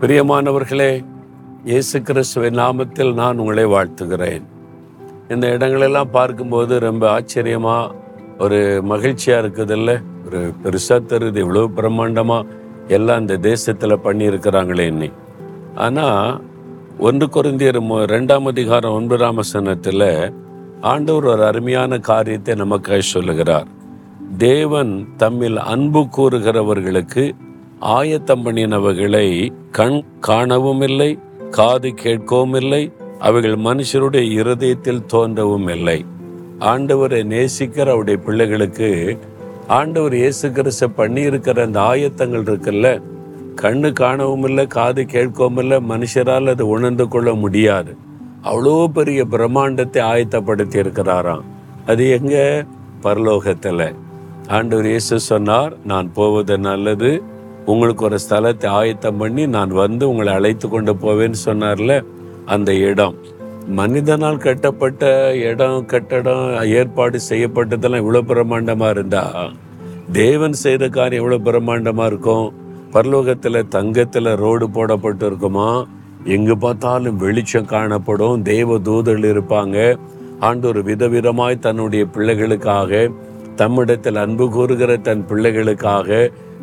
பிரியமானவர்களே இயேசு கிறிஸ்துவின் நாமத்தில் நான் உங்களை வாழ்த்துகிறேன். இந்த இடங்களெல்லாம் பார்க்கும்போது ரொம்ப ஆச்சரியமா ஒரு மகிழ்ச்சியா இருக்குதுல்ல? ஒரு பெருசா தெரியுது இவ்வளவு பிரம்மாண்டமா எல்லாம் இந்த தேசத்துல பண்ணியிருக்கிறாங்களே இன்னி. ஆனா ஒன்று குறைந்தியர் ரெண்டாம் அதிகாரம் ஒன்பதாம் வசனத்துல ஆண்டவர் ஒரு அருமையான காரியத்தை நமக்காக சொல்லுகிறார். தேவன் தம்மில் அன்பு கூறுகிறவர்களுக்கு ஆயத்தம் பண்ணினவைகளை கண் காணவும் இல்லை காது கேட்கவும் இல்லை அவைகள் மனுஷருடைய இருதயத்தில் தோன்றவும் இல்லை ஆண்டவரை நேசிக்கிற அவருடைய பிள்ளைகளுக்கு ஆண்டவர் இயேசு கிறிஸ்து பண்ணியிருக்கிற அந்த ஆயத்தங்கள் இருக்குல்ல? கண்ணு காணவும் இல்லை காது கேட்கவும் இல்லை மனுஷரால் அதை உணர்ந்து கொள்ள முடியாது. அவ்வளோ பெரிய பிரம்மாண்டத்தை ஆயத்தப்படுத்தி இருக்கிறாராம் அது எங்க? பரலோகத்தில். ஆண்டவர் இயேசு சொன்னார் நான் போவது நல்லது உங்களுக்கு ஒரு ஸ்தலத்தை ஆயத்தம் பண்ணி நான் வந்து உங்களை அழைத்து கொண்டு போவேன்னு சொன்னார்ல அந்த இடம். மனிதனால் கட்டப்பட்ட இடம் கட்டடம் ஏற்பாடு செய்யப்பட்டதெல்லாம் இவ்வளோ பிரம்மாண்டமாக இருந்தா? தேவன் செய்த காரியம் எவ்வளோ பிரம்மாண்டமாக இருக்கும்? பரலோகத்தில் தங்கத்தில் ரோடு போடப்பட்டு இருக்குமா எங்கு பார்த்தாலும் வெளிச்சம் காணப்படும் தேவ தூதர்கள் இருப்பாங்க. ஆண்டவர் விதவிதமாய் தன்னுடைய பிள்ளைகளுக்காக தம்மிடத்தில் அன்பு கூறுகிற தன் பிள்ளைகளுக்காக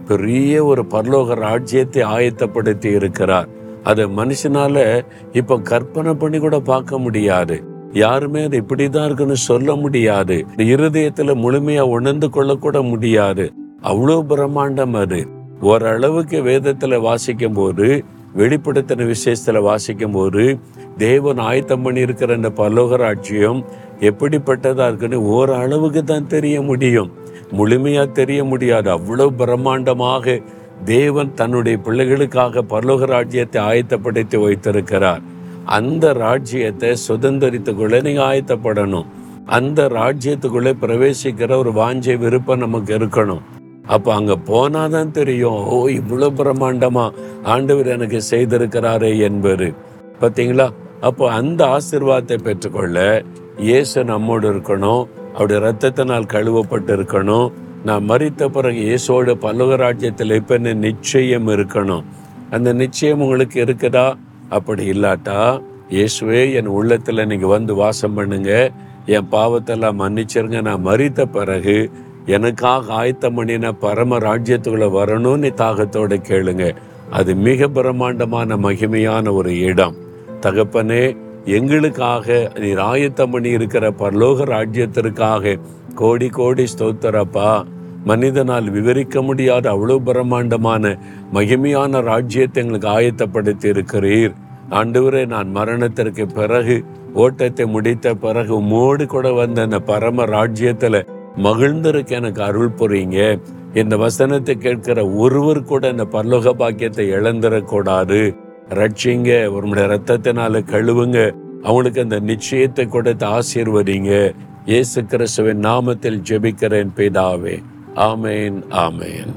பெரிய ஒரு பரலோக ராஜ்யத்தை ஆயத்தப்படுத்தி இருக்கிறார். அதை மனுஷனால இப்ப கற்பனை பண்ணி கூட பார்க்க முடியாது. யாருமே அது இப்படிதான் இருக்குன்னு சொல்ல முடியாது. இருதயத்துல முழுமையா உணர்ந்து கொள்ள கூட முடியாது. அவ்வளவு பிரம்மாண்டம் அது. ஓரளவுக்கு வேதத்துல வாசிக்கும் போது வெளிப்படுத்தின விசேஷத்துல வாசிக்கும் போது தேவன் ஆயத்தம் பண்ணி இருக்கிற இந்த பல்லோகராட்சியம் எப்படிப்பட்டதா இருக்குன்னு ஓரளவுக்கு தான் தெரிய முடியும். முழுமையா தெரிய முடியாது. அவ்வளவு பிரம்மாண்டமாக தேவன் தன்னுடைய பிள்ளைகளுக்காக பரலோக ராஜ்யத்தை ஆயத்தப்படுத்தி வைத்திருக்கிறார். அந்த ராஜ்யத்தை சுதந்திரித்துக் நீங்கள் ஆயத்தப்படணும். அந்த ராஜ்யத்துக்குள்ளே பிரவேசிக்கிற ஒரு வாஞ்சை விருப்பம் நமக்கு இருக்கணும். அப்ப அங்க போனாதான் தெரியும் ஓ இவ்வளவு பிரம்மாண்டமா ஆண்டவர் எனக்கு செய்திருக்கிறாரே என்பது. பாத்தீங்களா? அப்போ அந்த ஆசிர்வாதத்தை பெற்றுக்கொள்ள இயேசு நம்மோடு இருக்கணும். அவருடைய ரத்தத்தினால் கழுவப்பட்டு இருக்கணும் நான் மறித்த பிறகு இயேசோட பல்லவ ராஜ்யத்தில் நிச்சயம் இருக்கணும். அந்த நிச்சயம் உங்களுக்கு இருக்குதா? அப்படி இல்லாட்டா இயேசுவே என் உள்ளத்தில் நீங்கள் வந்து வாசம் பண்ணுங்க. என் பாவத்தெல்லாம் மன்னிச்சிருங்க. நான் மறித்த பிறகு எனக்காக ஆயத்தம் பண்ணின பரம ராஜ்யத்துக்குள்ள வரணும்னு தாகத்தோடு கேளுங்க. அது மிக பிரம்மாண்டமான மகிமையான ஒரு இடம். தகப்பனே எங்களுக்காக நீர் ஆயத்தம் பண்ணி இருக்கிற பரலோக ராஜ்யத்திற்காக கோடி கோடி ஸ்தோத்திரப்பா. மனிதனால் விவரிக்க முடியாத அவ்வளோ பிரம்மாண்டமான மகிமையான ராஜ்யத்தை எங்களுக்கு ஆயத்தப்படுத்தி இருக்கிறீர். ஆண்டவரே நான் மரணத்திற்கு பிறகு ஓட்டத்தை முடித்த பிறகு உம்மோடு கூட வந்த அந்த பரம ராஜ்யத்தில் மகிழ்ந்திருக்க எனக்கு அருள் புரியுங்க. இந்த வசனத்தை கேட்கிற ஒருவர் கூட இந்த பரலோக பாக்கியத்தை இழந்துடக்கூடாது ரட்சிங்க உங்களுடைய ரத்தத்தினால கழுவுங்க. அவனுக்கு அந்த நிச்சயத்தை கொடுத்து ஆசீர்வதிங்க. இயேசு கிறிஸ்துவின் நாமத்தில் ஜெபிக்கிறேன் பிதாவே. ஆமேன் ஆமேன்.